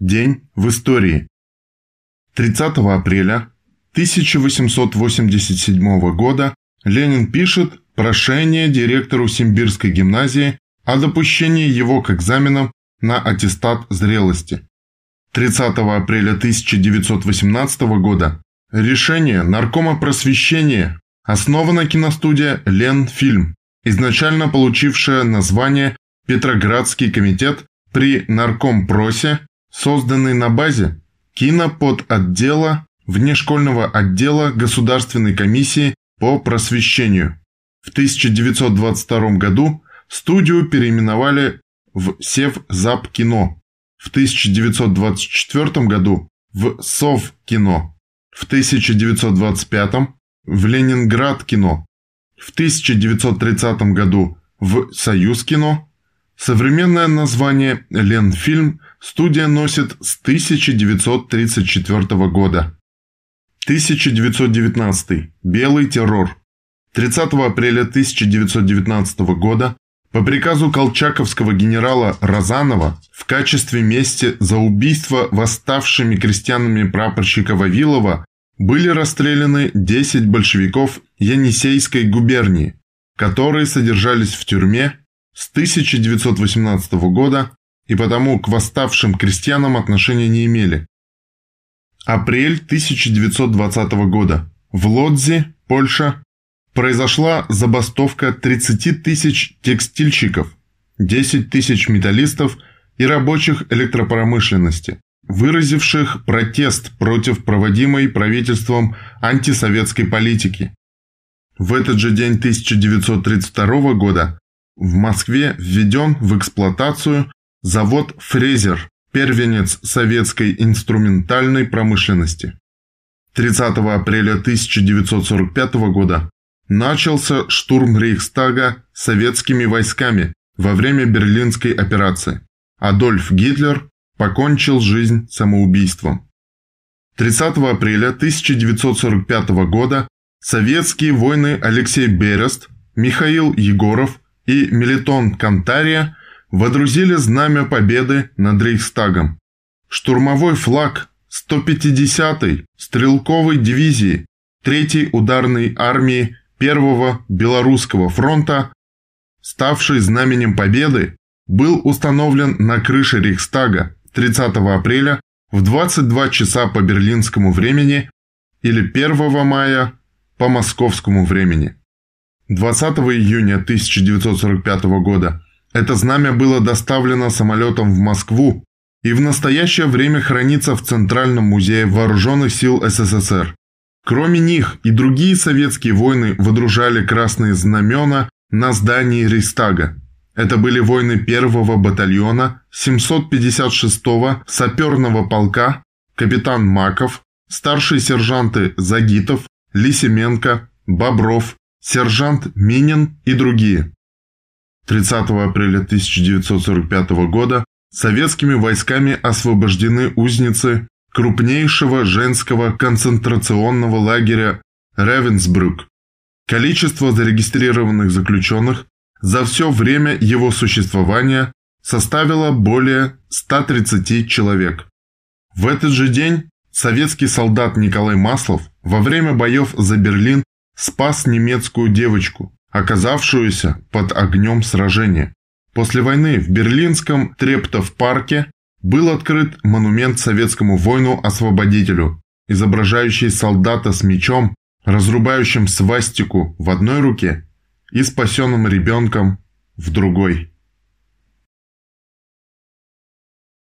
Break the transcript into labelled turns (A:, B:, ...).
A: День в истории. 30 апреля 1887 года Ленин пишет прошение директору Симбирской гимназии о допущении его к экзаменам на аттестат зрелости. 30 апреля 1918 года решение Наркома просвещения основана киностудия «Ленфильм», изначально получившая название «Петроградский комитет при Наркомпросе созданный на базе киноподотдела внешкольного отдела Государственной комиссии по просвещению. В 1922 году студию переименовали в Севзапкино, в 1924 году в Совкино, в 1925 в Ленинград кино, в 1930 году в Союз кино, Современное название «Ленфильм» студия носит с 1934 года. 1919. Белый террор. 30 апреля 1919 года по приказу колчаковского генерала Розанова в качестве мести за убийство восставшими крестьянами прапорщика Вавилова были расстреляны 10 большевиков Енисейской губернии, которые содержались в тюрьме с 1918 года и потому к восставшим крестьянам отношения не имели. Апрель 1920 года. В Лодзе, Польша, произошла забастовка 30 тысяч текстильщиков, 10 тысяч металлистов и рабочих электропромышленности, выразивших протест против проводимой правительством антисоветской политики. В этот же день 1932 года в Москве введен в эксплуатацию завод «Фрезер», первенец советской инструментальной промышленности. 30 апреля 1945 года начался штурм Рейхстага советскими войсками во время Берлинской операции. Адольф Гитлер покончил жизнь самоубийством. 30 апреля 1945 года советские воины Алексей Берест, Михаил Егоров и Мелитон Кантария водрузили знамя победы над Рейхстагом. Штурмовой флаг 150-й стрелковой дивизии 3-й ударной армии 1-го Белорусского фронта, ставший знаменем победы, был установлен на крыше Рейхстага 30 апреля в 22 часа по берлинскому времени или 1 мая по московскому времени. 20 июня 1945 года это знамя было доставлено самолетом в Москву и в настоящее время хранится в Центральном музее Вооруженных сил СССР. Кроме них и другие советские войны водружали красные знамена на здании Рейстага. Это были войны 1-го батальона 756-го саперного полка, капитан Маков, старшие сержанты Загитов, Лисименко, Бобров, сержант Минин и другие. 30 апреля 1945 года советскими войсками освобождены узницы крупнейшего женского концентрационного лагеря Ревенсбрюк. Количество зарегистрированных заключенных за все время его существования составило более 130 человек. В этот же день советский солдат Николай Маслов во время боев за Берлин спас немецкую девочку, оказавшуюся под огнем сражения. После войны в берлинском Трептов-парке был открыт монумент советскому воину-освободителю, изображающий солдата с мечом, разрубающим свастику в одной руке и спасенным ребенком в другой.